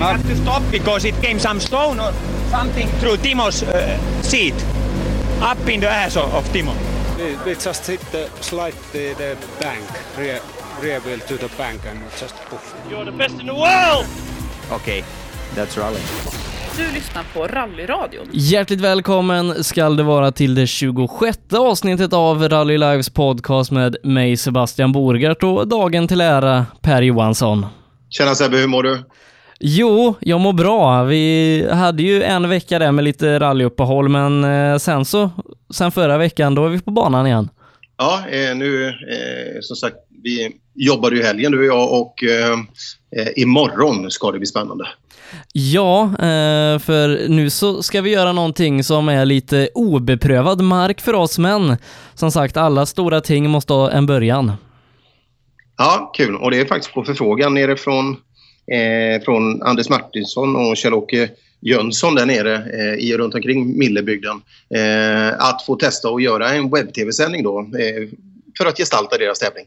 We had to stop because it came some stone or something through Timo's uh, seat, up in the ass of, of Timo. We, we just hit the slide the, the bank, rear, rear wheel to the bank and just poof. You're the best in the world! Okay, that's rally. Du lyssnar på Rallyradion. Hjärtligt välkommen skall det vara till det 26 avsnittet av Rally Lives podcast med mig Sebastian Borgart och dagen till ära Per Johansson. Tjena Sebbe, hur mår du? Jo, jag mår bra. Vi hade ju en vecka där med lite rallyuppehåll, men eh, sen så, sen förra veckan, då är vi på banan igen. Ja, eh, nu eh, som sagt, vi jobbar ju helgen du och jag och eh, imorgon ska det bli spännande. Ja, för nu så ska vi göra någonting som är lite obeprövad mark för oss, men som sagt, alla stora ting måste ha en början. Ja, kul. Och det är faktiskt på förfrågan nere från, eh, från Anders Martinsson och Kjell-Åke Jönsson där nere eh, i runt omkring Millebygden. Eh, att få testa att göra en webb-tv-sändning då eh, för att gestalta deras tävling.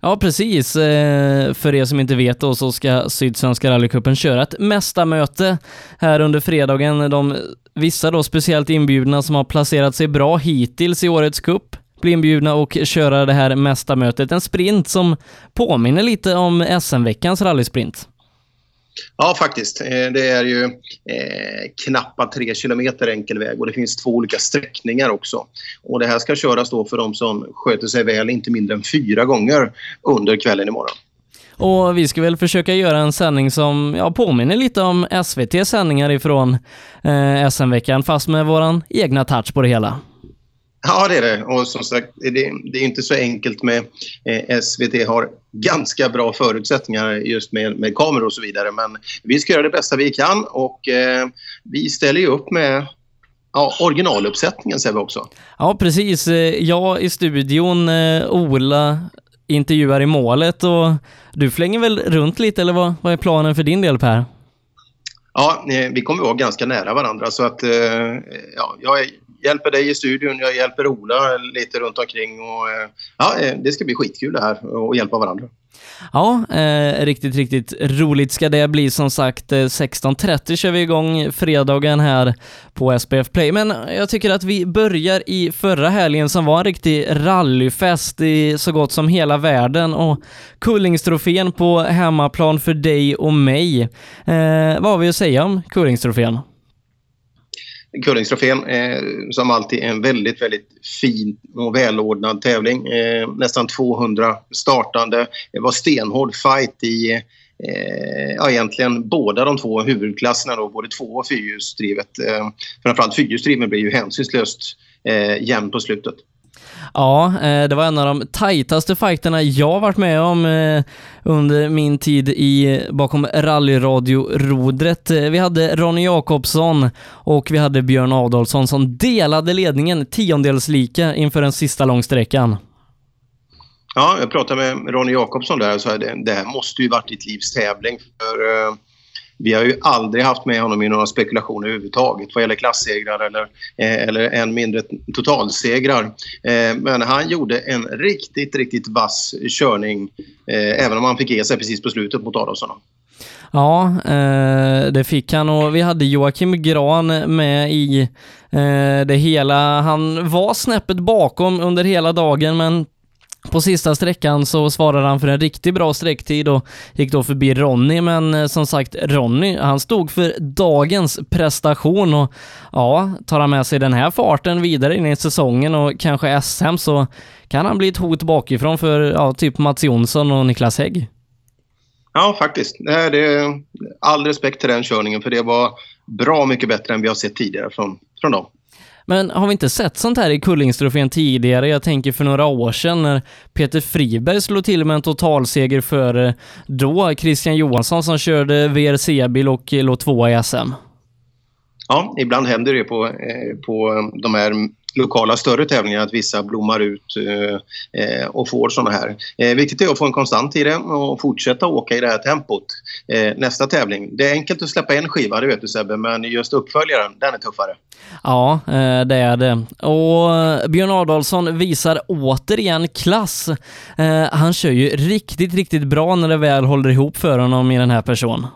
Ja, precis. Eh, För er som inte vet då så ska Sydsvenska rallycupen köra ett mästarmöte här under fredagen. De, vissa då speciellt inbjudna som har placerat sig bra hittills i årets cup blir inbjudna och köra det här mästarmötet. En sprint som påminner lite om SM-veckans rallysprint. Ja, faktiskt. Eh, det är ju eh, knappt tre kilometer enkel väg och det finns två olika sträckningar också. Och det här ska köras då för de som sköter sig väl inte mindre än fyra gånger under kvällen imorgon. Och vi ska väl försöka göra en sändning som ja, påminner lite om SVTs sändningar ifrån eh, SM-veckan, fast med våran egna touch på det hela. Ja, det är det. Och som sagt, det, det är inte så enkelt med... Eh, SVT har ganska bra förutsättningar just med, med kameror och så vidare. Men vi ska göra det bästa vi kan och eh, vi ställer ju upp med ja, originaluppsättningen ser vi också. Ja, precis. Eh, Jag i studion, eh, Ola intervjuar i målet och du flänger väl runt lite, eller vad, vad är planen för din del Per? Ja, eh, vi kommer att vara ganska nära varandra så att ja, jag hjälper dig i studion, jag hjälper Ola lite runt omkring och eh, ja, eh, det ska bli skitkul det här att hjälpa varandra. Ja, eh, riktigt, riktigt roligt ska det bli. Som sagt, eh, 16.30 kör vi igång fredagen här på SPF Play. Men jag tycker att vi börjar i förra helgen som var en riktig rallyfest i så gott som hela världen och Kullingstrofén på hemmaplan för dig och mig. Eh, vad har vi att säga om Kullingstrofén? Kullingstrofén eh, som alltid är en väldigt, väldigt fin och välordnad tävling. Eh, nästan 200 startande. Det var stenhård fight i eh, ja, egentligen båda de två huvudklasserna, då, både två och fyrhjulsdrivet. Eh, framförallt fyrhjulsdriven blev ju hänsynslöst eh, jämn på slutet. Ja, eh, det var en av de tajtaste fighterna jag varit med om eh, under min tid i, bakom rallyradio-rodret. Eh, vi hade Ronny Jakobsson och vi hade Björn Adolfsson som delade ledningen tiondels lika inför den sista långsträckan. Ja, jag pratade med Ronny Jakobsson där och sa att det, det här måste ju varit ditt livs tävling. För, vi har ju aldrig haft med honom i några spekulationer överhuvudtaget vad gäller klassegrar eller, eh, eller än mindre totalsegrar. Eh, men han gjorde en riktigt, riktigt vass körning eh, även om han fick ge sig precis på slutet mot Adolfsson. Ja, det fick han och vi hade Joakim Gran med i det hela. Han var snäppet bakom under hela dagen men på sista sträckan så svarade han för en riktigt bra sträcktid och gick då förbi Ronny, men eh, som sagt, Ronny, han stod för dagens prestation och ja, tar han med sig den här farten vidare in i säsongen och kanske SM så kan han bli ett hot bakifrån för ja, typ Mats Jonsson och Niklas Hägg. Ja, faktiskt. Nej, det är all respekt till den körningen för det var bra mycket bättre än vi har sett tidigare från, från dem. Men har vi inte sett sånt här i Kullingstrofén tidigare? Jag tänker för några år sedan när Peter Friberg slog till med en totalseger före då Christian Johansson som körde VRC-bil och eh, låg tvåa i SM. Ja, ibland händer det på, eh, på de här lokala större tävlingar att vissa blommar ut eh, eh, och får sådana här. Eh, viktigt är att få en konstant i det och fortsätta åka i det här tempot. Eh, nästa tävling. Det är enkelt att släppa en skiva, det vet du Sebbe, men just uppföljaren, den är tuffare. Ja, eh, det är det. Och eh, Björn Adolfsson visar återigen klass. Eh, Han kör ju riktigt, riktigt bra när det väl håller ihop för honom i den här personen.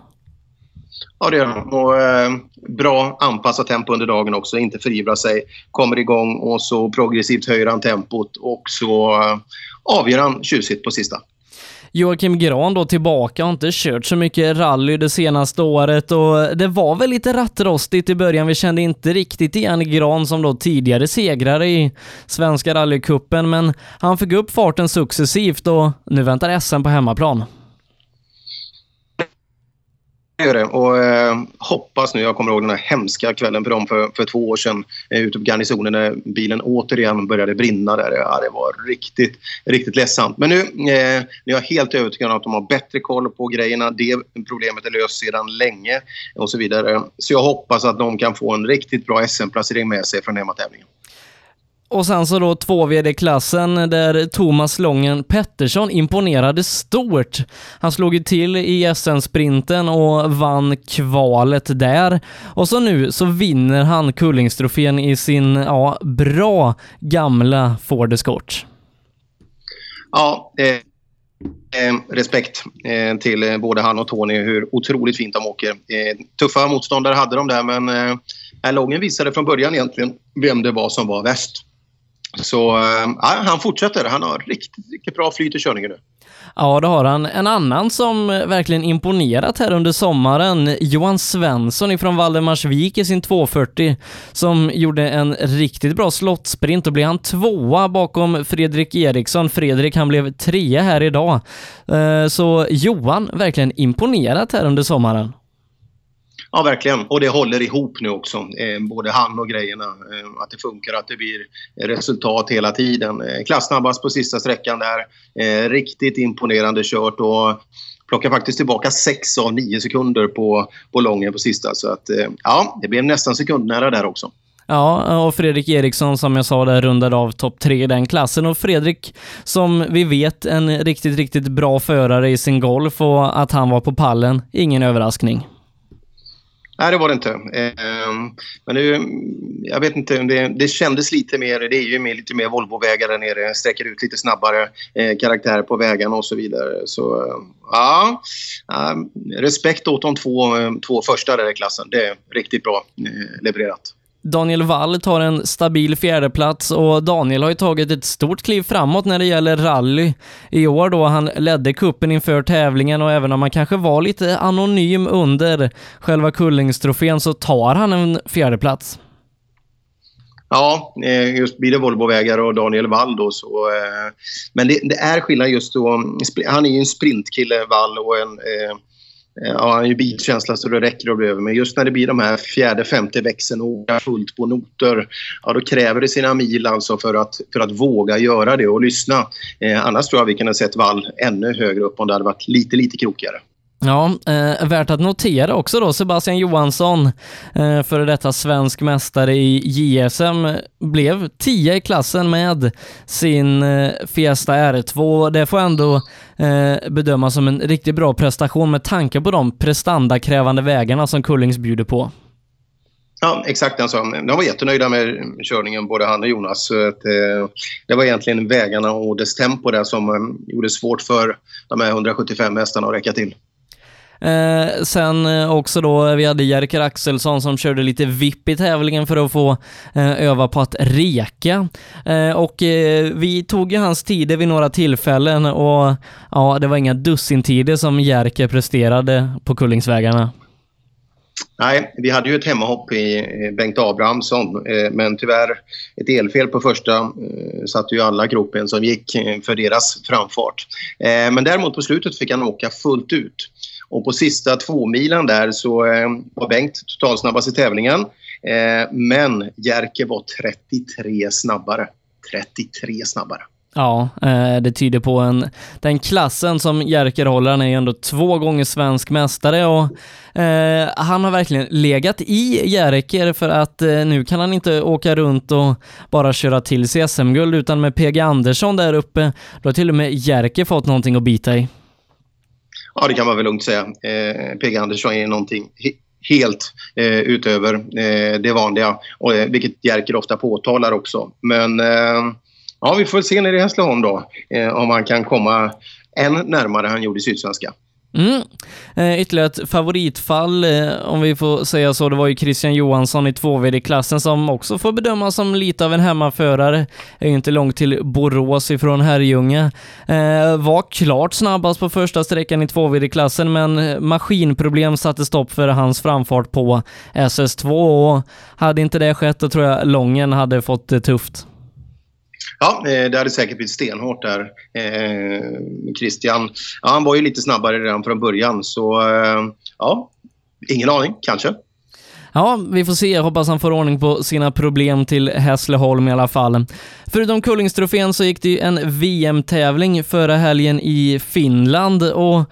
Ja, det gör han. Och, eh, bra anpassat tempo under dagen också, inte förivra sig. Kommer igång och så progressivt höjer han tempot och så eh, avgör han tjusigt på sista. Joakim Gran då tillbaka, har inte kört så mycket rally det senaste året och det var väl lite rattrostigt i början. Vi kände inte riktigt igen Gran som då tidigare segrare i Svenska rallycupen, men han fick upp farten successivt och nu väntar SM på hemmaplan gör det. Och eh, hoppas nu, jag kommer ihåg den här hemska kvällen för dem för, för två år sedan eh, ute på garnisonen när bilen återigen började brinna där. Ja, det var riktigt, riktigt ledsamt. Men nu, eh, nu är jag helt övertygad om att de har bättre koll på grejerna. Det problemet är löst sedan länge och så vidare. Så jag hoppas att de kan få en riktigt bra SM-placering med sig från hemmatävlingen. Och sen så då 2VD-klassen där Thomas Lången Pettersson imponerade stort. Han slog ju till i SM-sprinten och vann kvalet där. Och så nu så vinner han Kullingstrofén i sin, ja, bra gamla Ford Escort. Ja, eh, eh, respekt eh, till eh, både han och Tony hur otroligt fint de åker. Eh, tuffa motståndare hade de där men eh, Lången visade från början egentligen vem det var som var värst. Så äh, han fortsätter. Han har riktigt, riktigt bra flyt i körningen nu. Ja, det har han. En annan som eh, verkligen imponerat här under sommaren, Johan Svensson ifrån Valdemarsvik i sin 240, som gjorde en riktigt bra slottsprint och blev han tvåa bakom Fredrik Eriksson. Fredrik, han blev trea här idag. Eh, så Johan, verkligen imponerat här under sommaren. Ja, verkligen. Och det håller ihop nu också. Eh, både han och grejerna. Eh, att det funkar, att det blir resultat hela tiden. Eh, Klassnabbast på sista sträckan där. Eh, riktigt imponerande kört och plockar faktiskt tillbaka 6 av 9 sekunder på, på Lången på sista. Så att eh, ja, det blev nästan sekundnära där också. Ja, och Fredrik Eriksson som jag sa där rundade av topp tre i den klassen och Fredrik som vi vet en riktigt, riktigt bra förare i sin Golf och att han var på pallen, ingen överraskning. Nej, det var det inte. Ehm, men det, jag vet inte, det, det kändes lite mer, det är ju mer, lite mer Volvo-vägar där nere, sträcker ut lite snabbare eh, karaktär på vägarna och så vidare. Så eh, ja, ehm, respekt åt de två, eh, två första där i klassen. Det är riktigt bra levererat. Daniel Wall tar en stabil fjärdeplats och Daniel har ju tagit ett stort kliv framåt när det gäller rally i år då han ledde kuppen inför tävlingen och även om han kanske var lite anonym under själva Kullingstrofén så tar han en fjärdeplats. Ja, eh, just blir det Volvovägar och Daniel Wall då så... Eh, men det, det, är skillnad just då. Han är ju en sprintkille, Wall, och en eh, Eh, ja, han har ju bilkänsla så det räcker att bli över. Men just när det blir de här fjärde, femte växeln och åka fullt på noter, ja då kräver det sina mil alltså för att, för att våga göra det och lyssna. Eh, annars tror jag vi kunde sett Wall ännu högre upp om det hade varit lite, lite krokigare. Ja, eh, värt att notera också då, Sebastian Johansson, eh, före detta svensk mästare i JSM, blev 10 i klassen med sin eh, Fiesta R2. Det får ändå eh, bedömas som en riktigt bra prestation med tanke på de prestandakrävande vägarna som Kullings bjuder på. Ja, exakt. Alltså, de var jättenöjda med körningen, både han och Jonas. Så att, eh, det var egentligen vägarna och dess tempo där som eh, gjorde det svårt för de här 175 hästarna att räcka till. Eh, sen eh, också då, vi hade Jerker Axelsson som körde lite vipp i tävlingen för att få eh, öva på att reka. Eh, och eh, vi tog ju hans tider vid några tillfällen och ja, det var inga dussintider som Jerker presterade på Kullingsvägarna. Nej, vi hade ju ett hemmahopp i Bengt Abrahamsson eh, men tyvärr ett elfel på första eh, satte ju alla gropen som gick för deras framfart. Men däremot på slutet fick han åka fullt ut. Och på sista två milen där så eh, var Bengt totalsnabbast i tävlingen. Eh, men Jerker var 33 snabbare. 33 snabbare. Ja, eh, det tyder på en, den klassen som Jerker håller. Han är ju ändå två gånger svensk mästare och eh, han har verkligen legat i Jerker för att eh, nu kan han inte åka runt och bara köra till sig SM-guld utan med PG Andersson där uppe, då har till och med Jerker fått någonting att bita i. Ja, det kan man väl lugnt säga. Eh, PG Andersson är någonting he helt eh, utöver eh, det vanliga, och, eh, vilket Jerker ofta påtalar också. Men eh, ja, vi får se nere i Hässleholm då, eh, om han kan komma än närmare han gjorde i Sydsvenska. Mm. Eh, ytterligare ett favoritfall, eh, om vi får säga så, det var ju Christian Johansson i 2VD-klassen som också får bedömas som lite av en hemmaförare. Är ju inte långt till Borås ifrån Herrljunga. Eh, var klart snabbast på första sträckan i 2VD-klassen, men maskinproblem satte stopp för hans framfart på SS2 och hade inte det skett, då tror jag Lången hade fått det tufft. Ja, eh, det hade säkert blivit stenhårt där. Eh, Christian, ja, han var ju lite snabbare redan från början så eh, ja, ingen aning, kanske. Ja, vi får se. Jag hoppas han får ordning på sina problem till Hässleholm i alla fall. Förutom Kullingstrofén så gick det ju en VM-tävling förra helgen i Finland och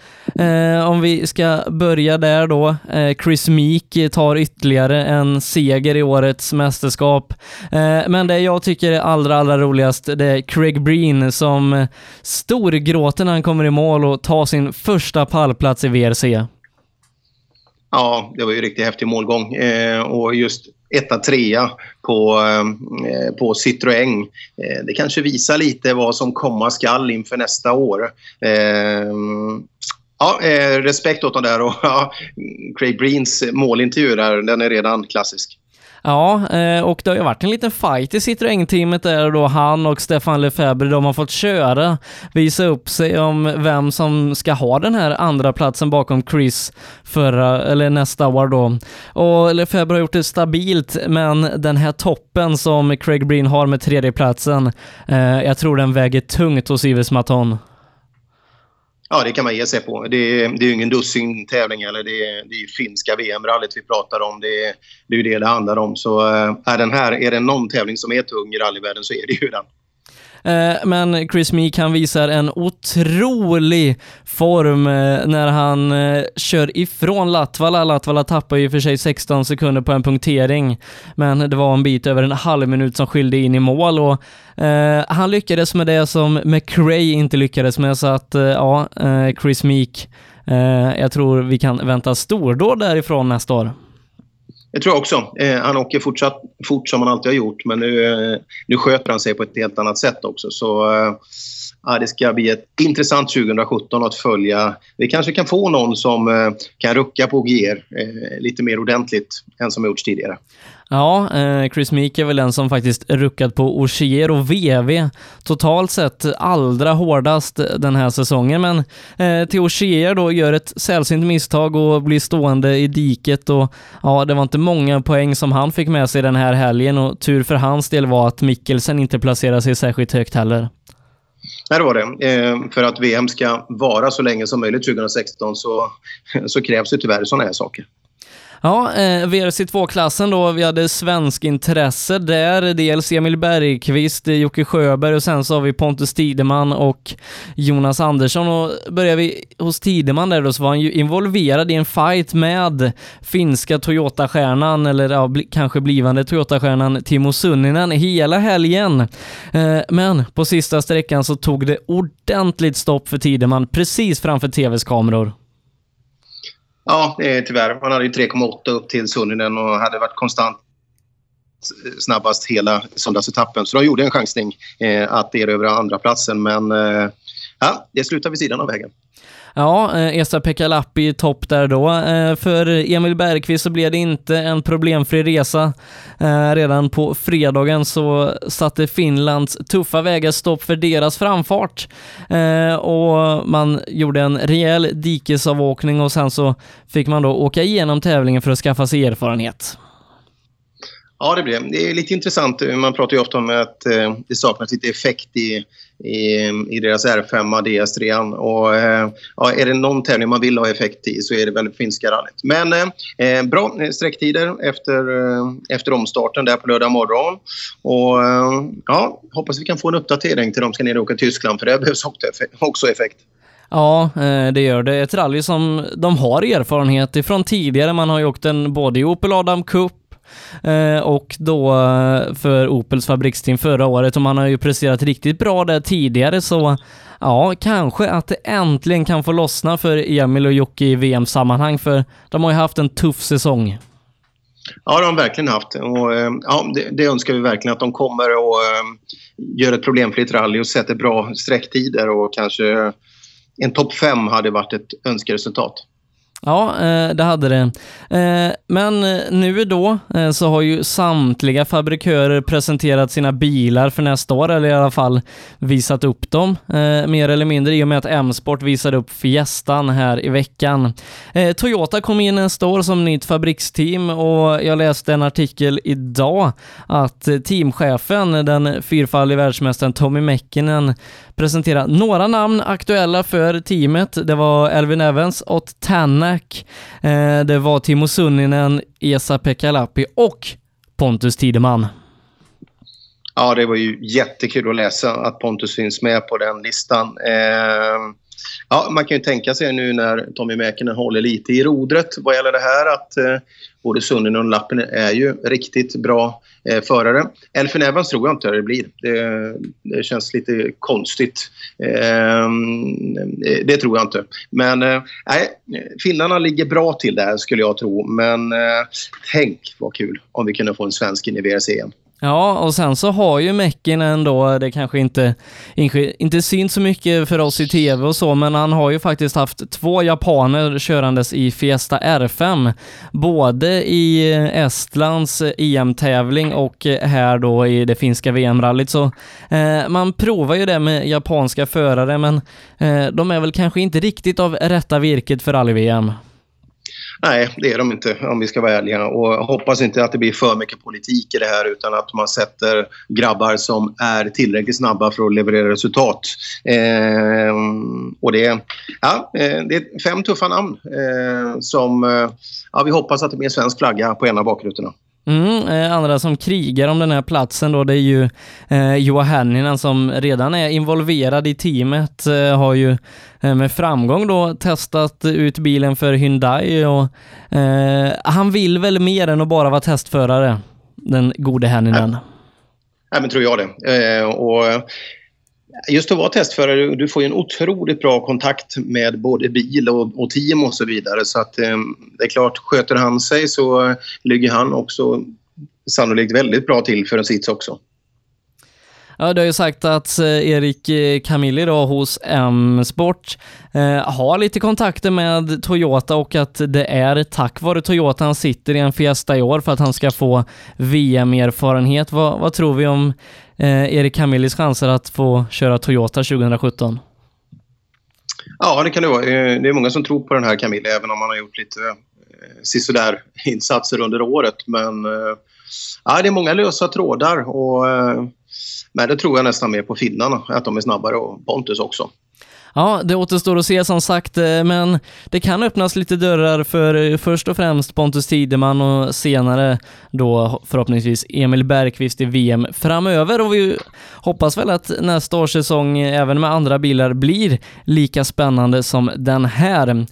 eh, om vi ska börja där då. Eh, Chris Meek tar ytterligare en seger i årets mästerskap. Eh, men det jag tycker är allra, allra roligast, det är Craig Breen som storgråter när han kommer i mål och tar sin första pallplats i VRC. Ja, det var ju riktigt häftig målgång. Eh, och just etta, trea på, eh, på Citroën. Eh, det kanske visar lite vad som komma skall inför nästa år. Eh, ja, eh, respekt åt dem där och ja, Craig Breens målintervju där, den är redan klassisk. Ja, eh, och det har ju varit en liten fight i Citroën-teamet där då han och Stefan Lefebvre, de har fått köra, visa upp sig om vem som ska ha den här andra platsen bakom Chris förra, eller nästa år då. Och Lefebvre har gjort det stabilt, men den här toppen som Craig Breen har med tredjeplatsen, eh, jag tror den väger tungt hos Ives Maton. Ja, det kan man ge sig på. Det är, det är ju ingen dussin tävling eller det är, det är finska VM-rallyt vi pratar om. Det är, det är ju det det handlar om. Så eh, är, den här, är det någon tävling som är tung i rallyvärlden så är det ju den. Eh, men Chris Meek han visar en otrolig form eh, när han eh, kör ifrån Latvala. Latvala tappar ju för sig 16 sekunder på en punktering, men det var en bit över en halv minut som skilde in i mål och han lyckades med det som McRae inte lyckades med, så att ja, Chris Meek, jag tror vi kan vänta stordåd därifrån nästa år. Det tror jag också. Eh, han åker fortsatt fort som han alltid har gjort men nu, eh, nu sköter han sig på ett helt annat sätt också. Så eh, ja, det ska bli ett intressant 2017 att följa. Vi kanske kan få någon som eh, kan rucka på GR eh, lite mer ordentligt än som gjorts tidigare. Ja, eh, Chris Meek är väl den som faktiskt ruckat på Ogier och VV totalt sett allra hårdast den här säsongen, men eh, till Ogier då gör ett sällsynt misstag och blir stående i diket och ja, det var inte många poäng som han fick med sig den här helgen och tur för hans del var att Mikkelsen inte placerade sig särskilt högt heller. Nej, det var det. Eh, för att VM ska vara så länge som möjligt 2016 så, så krävs det tyvärr sådana här saker. Ja, eh, VRC2-klassen då, vi hade svensk intresse där, dels Emil Bergqvist, Jocke Sjöberg och sen så har vi Pontus Tideman och Jonas Andersson och börjar vi hos Tideman där då så var han ju involverad i en fight med finska Toyota-stjärnan, eller ja, bli, kanske blivande Toyota-stjärnan Timo Sunninen hela helgen. Eh, men på sista sträckan så tog det ordentligt stopp för Tideman precis framför TVs kameror. Ja, eh, tyvärr. Han hade ju 3,8 upp till Sunninen och hade varit konstant snabbast hela söndagsetappen. Så de gjorde en chansning eh, att erövra andra platsen men eh, ja, det slutade vid sidan av vägen. Ja, eh, Esa Pekalappi topp där då. Eh, för Emil Bergqvist så blev det inte en problemfri resa. Eh, redan på fredagen så satte Finlands tuffa vägar stopp för deras framfart och man gjorde en rejäl dikesavåkning och sen så fick man då åka igenom tävlingen för att skaffa sig erfarenhet. Ja, det blev det. är lite intressant. Man pratar ju ofta om att det saknas lite effekt i i, i deras R5 DS3. Och, eh, ja, är det någon tävling man vill ha effekt i så är det väl finska rallyt. Men eh, eh bra sträcktider efter, eh, efter omstarten där på lördag morgon. Och eh, ja, hoppas vi kan få en uppdatering till de ska ner och åka till Tyskland för det behövs också effekt. Ja, eh, det gör det. Ett rally som de har erfarenhet ifrån tidigare. Man har ju åkt den både i Opel Adam Cup och då eh, för Opels fabriksteam förra året och man har ju presterat riktigt bra där tidigare så ja, kanske att det äntligen kan få lossna för Emil och Jocke i VM-sammanhang för de har ju haft en tuff säsong. Ja, det har de verkligen haft. Och, eh, ja, det, det, önskar vi verkligen att de kommer och gör ett problemfritt rally och sätter bra sträcktider och kanske en topp fem hade varit ett önskeresultat. Ja, eh, det hade det. Men eh, nu då eh, så har ju samtliga fabrikörer presenterat sina bilar för nästa år, eller i alla fall visat upp dem eh, mer eller mindre i och med att M-sport visade upp Fiestan här i veckan. Toyota kom in nästa år som nytt fabriksteam och jag läste en artikel idag att teamchefen, den fyrfaldige världsmästaren Tommy Mäkinen, presentera några namn aktuella för teamet. Det var Elvin Evans och Tänak, eh, det var Timo Sunninen, Esa Pekalappi och Pontus Tideman. Ja, det var ju jättekul att läsa att Pontus finns med på den listan. Eh, ja, man kan ju tänka sig nu när Tommy Mäkinen håller lite i rodret vad gäller det här att eh, både Sunnen och Lappen är ju riktigt bra eh, förare. Elfin Evans tror jag inte det blir. Det, det känns lite konstigt. Ehm, eh, det tror jag inte. Men eh, nej, finnarna ligger bra till där skulle jag tro. Men eh, tänk vad kul om vi kunde få en svensk in i VRC. Ja, och sen så har ju Mäckinen då, det kanske inte, inte syns så mycket för oss i tv och så, men han har ju faktiskt haft två japaner körandes i Fiesta R5, både i Estlands EM-tävling och här då i det finska VM-rallyt. Så eh, man provar ju det med japanska förare, men eh, de är väl kanske inte riktigt av rätta virket för rally-VM. Nej, det är de inte om vi ska vara ärliga. Och hoppas inte att det blir för mycket politik i det här utan att man sätter grabbar som är tillräckligt snabba för att leverera resultat. Eh, och det, ja, eh, det är fem tuffa namn eh, som eh, ja, vi hoppas att det blir en svensk flagga på en av bakrutorna. Mm, eh, andra som krigar om den här platsen då, det är ju eh, Joa Hänninen som redan är involverad i teamet, eh, har ju eh, med framgång då testat ut bilen för Hyundai och eh, han vill väl mer än att bara vara testförare, den gode Hänninen. Ja. ja, men tror jag det. Eh, och just att vara testförare, du får ju en otroligt bra kontakt med både bil och, och team och så vidare. Så att eh, det är klart, sköter han sig så ligger han också sannolikt väldigt bra till för en sits också. Ja, du har ju sagt att eh, Erik eh, Camilli då hos M-sport eh, har lite kontakter med Toyota och att det är tack vare Toyota han sitter i en Fiesta i år för att han ska få VM-erfarenhet. Vad, vad tror vi om eh, Erik Camillis chanser att få köra Toyota 2017? Ja, det kan det vara. Eh, det är många som tror på den här Camille, även om han har gjort lite eh, sisådär insatser under året. Men eh, ja, det är många lösa trådar. Och, men det tror jag nästan mer på finnarna, att de är snabbare och Pontus också. Ja, det återstår att se som sagt, eh, men det kan öppnas lite dörrar för eh, först och främst Pontus Tideman och senare då förhoppningsvis Emil Bergqvist i VM framöver och vi hoppas väl att nästa års säsong eh, även med andra bilar blir lika spännande som den här.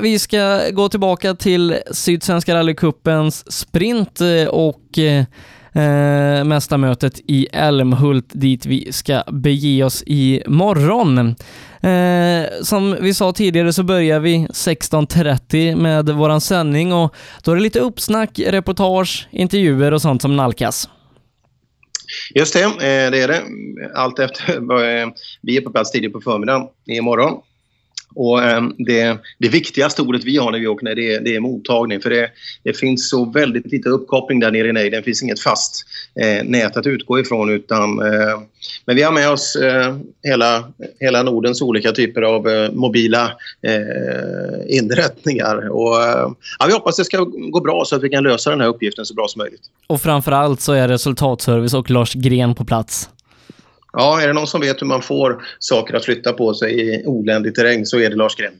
Vi ska gå tillbaka till Sydsvenska rallycupens sprint och eh, mästarmötet i Älmhult dit vi ska bege oss imorgon. Eh, som vi sa tidigare så börjar vi 16.30 med våran sändning och då är det lite uppsnack, reportage, intervjuer och sånt som nalkas. Just det, eh, det är det. Allt efter. Eh, vi är på plats tidigt på förmiddagen imorgon. Och ehm, det, det viktigaste ordet vi har när vi åker ner det är, det är mottagning. För det, det, finns så väldigt lite uppkoppling där nere i nejden. Det finns inget fast eh, nät att utgå ifrån. Utan, eh, men vi har med oss eh, hela, hela Nordens olika typer av eh, mobila eh, inrättningar. Och, eh, ja, vi hoppas det ska gå bra så att vi kan lösa den här uppgiften så bra som möjligt. Och framförallt så är resultatservice och Lars Gren på plats. Ja, är det någon som vet hur man får saker att flytta på sig i oländig terräng så är det Lars Gren.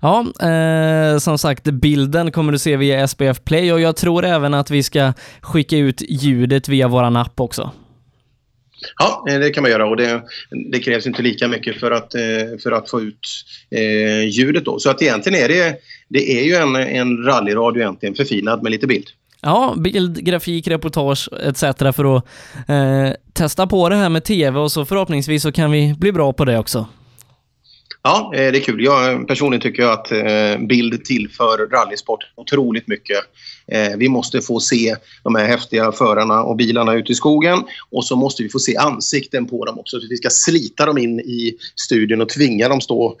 Ja, eh, som sagt, bilden kommer du se via SPF Play och jag tror även att vi ska skicka ut ljudet via våran app också. Ja, eh, det kan man göra och det, det krävs inte lika mycket för att, eh, för att få ut eh, ljudet då. Så att egentligen är det, det är ju en, en rallyradio egentligen förfinad med lite bild. Ja, bild, grafik, reportage etc. för att eh, testa på det här med TV och så förhoppningsvis så kan vi bli bra på det också. Ja, eh, det är kul. Jag personligen tycker jag att eh, bild tillför rallysport otroligt mycket. Eh, vi måste få se de här häftiga förarna och bilarna ute i skogen och så måste vi få se ansikten på dem också. Så vi ska slita dem in i studion och tvinga dem stå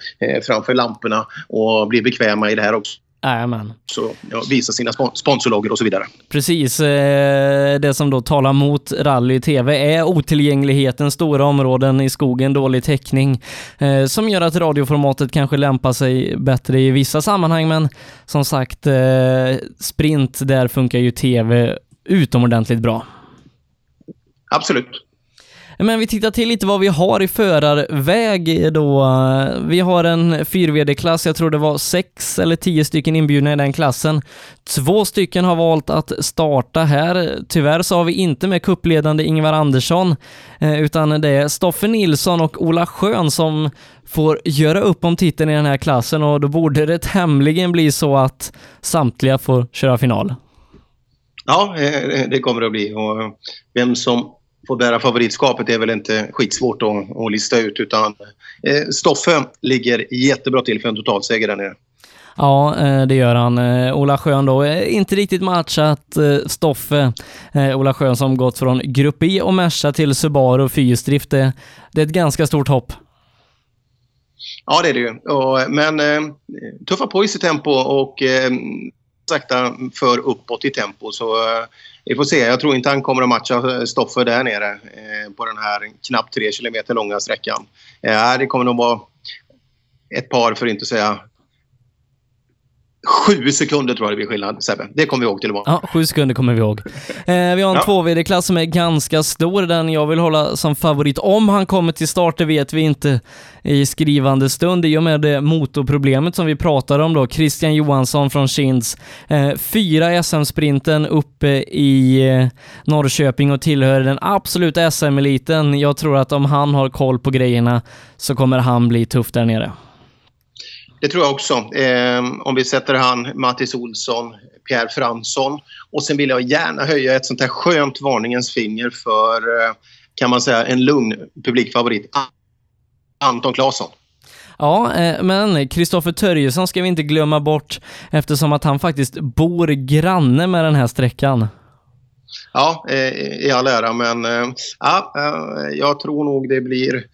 framför lamporna och bli bekväma i det här också. Jajamän. Så ja, visa sina sponsorloggor och så vidare. Precis. Eh, det som då talar mot rally TV är otillgängligheten, stora områden i skogen, dålig täckning, eh, som gör att radioformatet kanske lämpar sig bättre i vissa sammanhang, men som sagt, eh, sprint, där funkar ju TV utomordentligt bra. Absolut. Men vi tittar till lite vad vi har i förarväg då. Vi har en 4vd-klass, jag tror det var sex eller tio stycken inbjudna i den klassen. Två stycken har valt att starta här. Tyvärr så har vi inte med kuppledande Ingvar Andersson, eh, utan det är Stoffe Nilsson och Ola Schön som får göra upp om titeln i den här klassen och då borde det tämligen bli så att samtliga får köra final. Ja, eh, eh, det kommer det att bli. Och vem som får bära favoritskapet är väl inte skitsvårt att, att lista ut. Utan eh, Stoffe ligger jättebra till för en totalseger där nere. Ja, eh, det gör han. Eh, Ola Schön då, eh, inte riktigt matchat Stoffe. Ola Schön som gått från Grupp E och Merca till Subaru fyrhjulsdrift. Det, det är ett ganska stort hopp. Ja, det är det ju. Men tuffa på i sitt tempo och sakta för uppåt i tempo. Så vi får se. Jag tror inte han kommer att matcha eh, Stoffer där nere eh, på den här knappt tre kilometer långa sträckan. Eh, det kommer nog vara ett par, för att inte säga Sju sekunder tror jag det blir skillnad, Sebbe. Det kommer vi ihåg till med. Ja, sju sekunder kommer vi ihåg. Eh, vi har en ja. 2VD-klass som är ganska stor, den jag vill hålla som favorit. Om han kommer till start, det vet vi inte i skrivande stund i och med det motorproblemet som vi pratade om då. Christian Johansson från Kinds. Eh, fyra SM-sprinten uppe i eh, Norrköping och tillhör den absoluta SM-eliten. Jag tror att om han har koll på grejerna så kommer han bli tuff där nere. Det tror jag också. Eh, om vi sätter han, Mattis Olsson, Pierre Fransson. Och sen vill jag gärna höja ett sånt här skönt varningens finger för, eh, kan man säga, en lugn publikfavorit. Anton Claesson. Ja, eh, men Kristoffer Törjesson ska vi inte glömma bort eftersom att han faktiskt bor granne med den här sträckan. Ja, eh, i all ära, men ja, jag tror nog det blir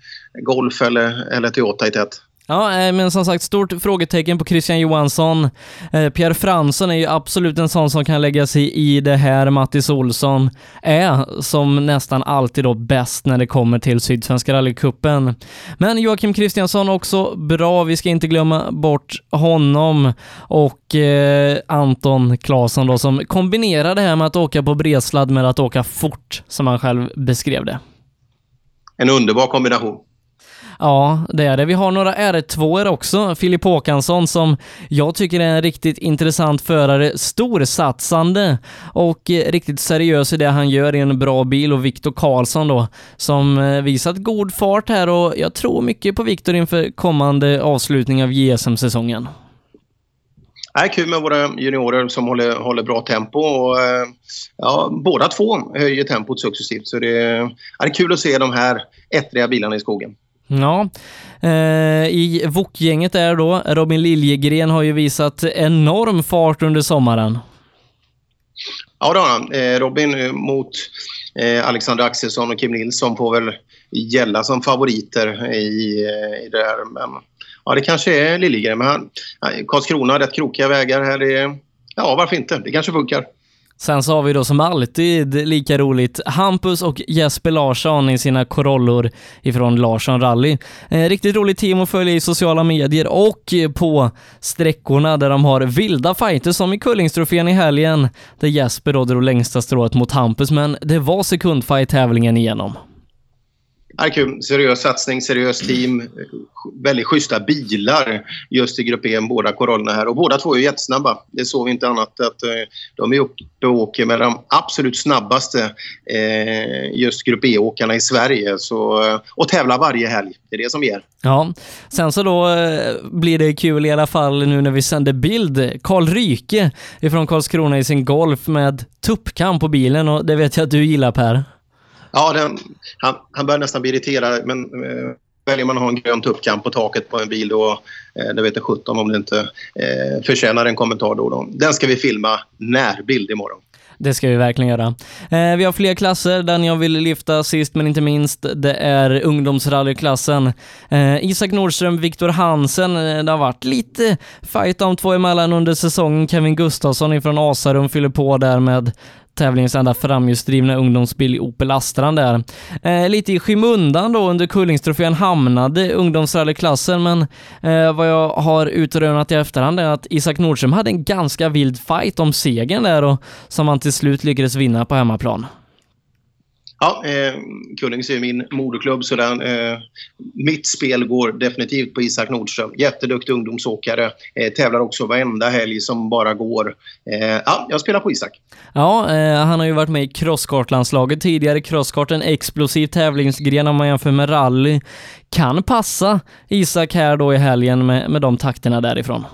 Golf eller, eller Toyota i tätt. Ja, eh, men som sagt, stort frågetecken på Christian Johansson. Eh, Pierre Fransson är ju absolut en sån som kan lägga sig i det här. Mattis Olsson är som nästan alltid då bäst när det kommer till Sydsvenska rallycupen. Men Joakim Kristiansson också bra, vi ska inte glömma bort honom och eh, Anton Claesson då som kombinerar det här med att åka på bredsladd med att åka fort, som han själv beskrev det. En underbar kombination. Ja, det är det. Vi har några R2 också. Filip Håkansson som jag tycker är en riktigt intressant förare. Storsatsande och eh, riktigt seriös i det han gör i en bra bil och Viktor Karlsson då som eh, visat god fart här och jag tror mycket på Viktor inför kommande avslutning av JSM-säsongen. Det är kul med våra juniorer som håller, håller bra tempo. Och, eh, ja, båda två höjer tempot successivt. Så det, är, det är kul att se de här ettriga bilarna i skogen. Ja, eh, i WOK-gänget där då, Robin Liljegren har ju visat enorm fart under sommaren. Ja, det har han. Eh, Robin eh, mot eh, Alexander Axelsson och Kim Nilsson får väl gälla som favoriter i, eh, i det här. Men ja, det kanske är Liljegren. Men han, Karlskrona, rätt krokiga vägar här. Det, ja, varför inte? Det kanske funkar. Sen så har vi då som alltid lika roligt Hampus och Jesper Larsson i sina Corollor ifrån Larsson Rally. Eh, riktigt roligt team att följa i sociala medier och på sträckorna där de har vilda fighter som i Kullingstrofén i helgen där Jesper då drog längsta strået mot Hampus men det var sekundfight tävlingen igenom är kul. Seriös satsning, seriöst team. Väldigt schyssta bilar just i Grupp E, båda Corollorna här. Och båda två är jättesnabba. Det såg vi inte annat att eh, de är uppe och åker med de absolut snabbaste eh, just Grupp E-åkarna i Sverige. Så, eh, och tävlar varje helg. Det är det som ger. Ja, sen så då blir det kul i alla fall nu när vi sänder bild. Karl Ryke ifrån Karlskrona i sin Golf med tuppkam på bilen och det vet jag att du gillar Per. Ja, den, han, han börjar nästan bli irriterad, men eh, väljer man att ha en grön tuppkam på taket på en bil då, eh, det vet jag 17 om det inte eh, förtjänar en kommentar då, då. Den ska vi filma närbild imorgon. Det ska vi verkligen göra. Eh, vi har fler klasser. Den jag vill lyfta sist men inte minst, det är ungdomsrallyklassen. Eh, Isak Nordström, Viktor Hansen. Eh, det har varit lite fight om två emellan under säsongen. Kevin Gustafsson ifrån Asarum fyller på där med tävlingens enda framhjulsdrivna ungdomsbil Opel Astran där. Eh, lite i skymundan då under Kullingstrofén hamnade ungdomsrallyklassen, men eh, vad jag har utrönat i efterhand är att Isak Nordström hade en ganska vild fight om segern där och som han till slut lyckades vinna på hemmaplan. Ja, eh, Kullings är min moderklubb så den, eh, mitt spel går definitivt på Isak Nordström. Jätteduktig ungdomsåkare. Eh, tävlar också varenda helg som bara går. Eh, ja, jag spelar på Isak. Ja, eh, han har ju varit med i crosskartlandslaget tidigare. Crosskart en explosiv tävlingsgren om man jämför med rally. Kan passa Isak här då i helgen med, med de takterna därifrån.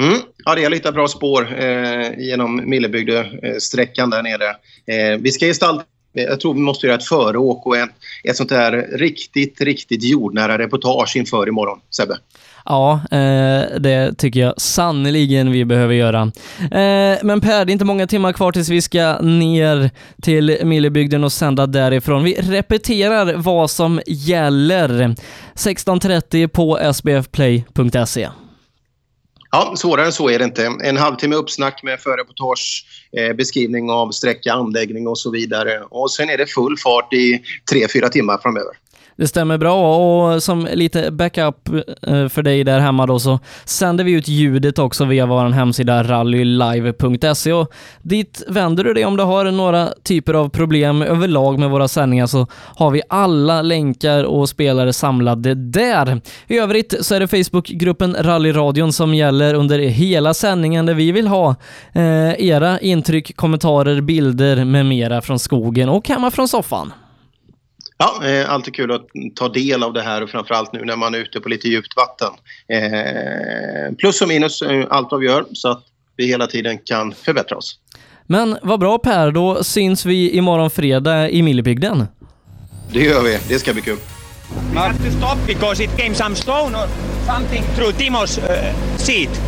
Mm. Ja, det är lite bra spår eh, genom Millebygde-sträckan där nere. Eh, vi ska gestalta Eh, jag tror vi måste göra ett föråk och ett, ett sånt där riktigt, riktigt jordnära reportage inför imorgon, Sebbe. Ja, eh, det tycker jag sannoliken vi behöver göra. Eh, men Per, det är inte många timmar kvar tills vi ska ner till Millebygden och sända därifrån. Vi repeterar vad som gäller. 16.30 på sbfplay.se. Ja, svårare än så är det inte. En halvtimme uppsnack med förreportage, eh, beskrivning av sträcka, anläggning och så vidare. Och sen är det full fart i tre, fyra timmar framöver. Det stämmer bra och som lite backup eh, för dig där hemma då så sänder vi ut ljudet också via vår hemsida rallylive.se och dit vänder du dig om du har några typer av problem överlag med våra sändningar så har vi alla länkar och spelare samlade där. I övrigt så är det Facebookgruppen Rallyradion som gäller under hela sändningen där vi vill ha eh, era intryck, kommentarer, bilder med mera från skogen och hemma från soffan. Ja, eh, alltid kul att ta del av det här och framförallt nu när man är ute på lite djupt vatten. Eh, plus och minus eh, allt vad vi gör så att vi hela tiden kan förbättra oss. Men vad bra Per, då syns vi imorgon fredag i Millebygden. Det gör vi, det ska bli kul. We have to stop because it came some stone or something through Timo's uh, seat.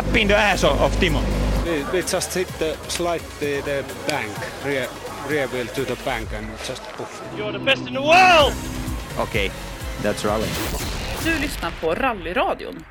Up in the ass of, of Timo. We, we just hit the slide the, the bank, rear, rear wheel to the bank and just poof. You're the best in the world! Okay, that's rally. Du lyssnar på Rallyradion.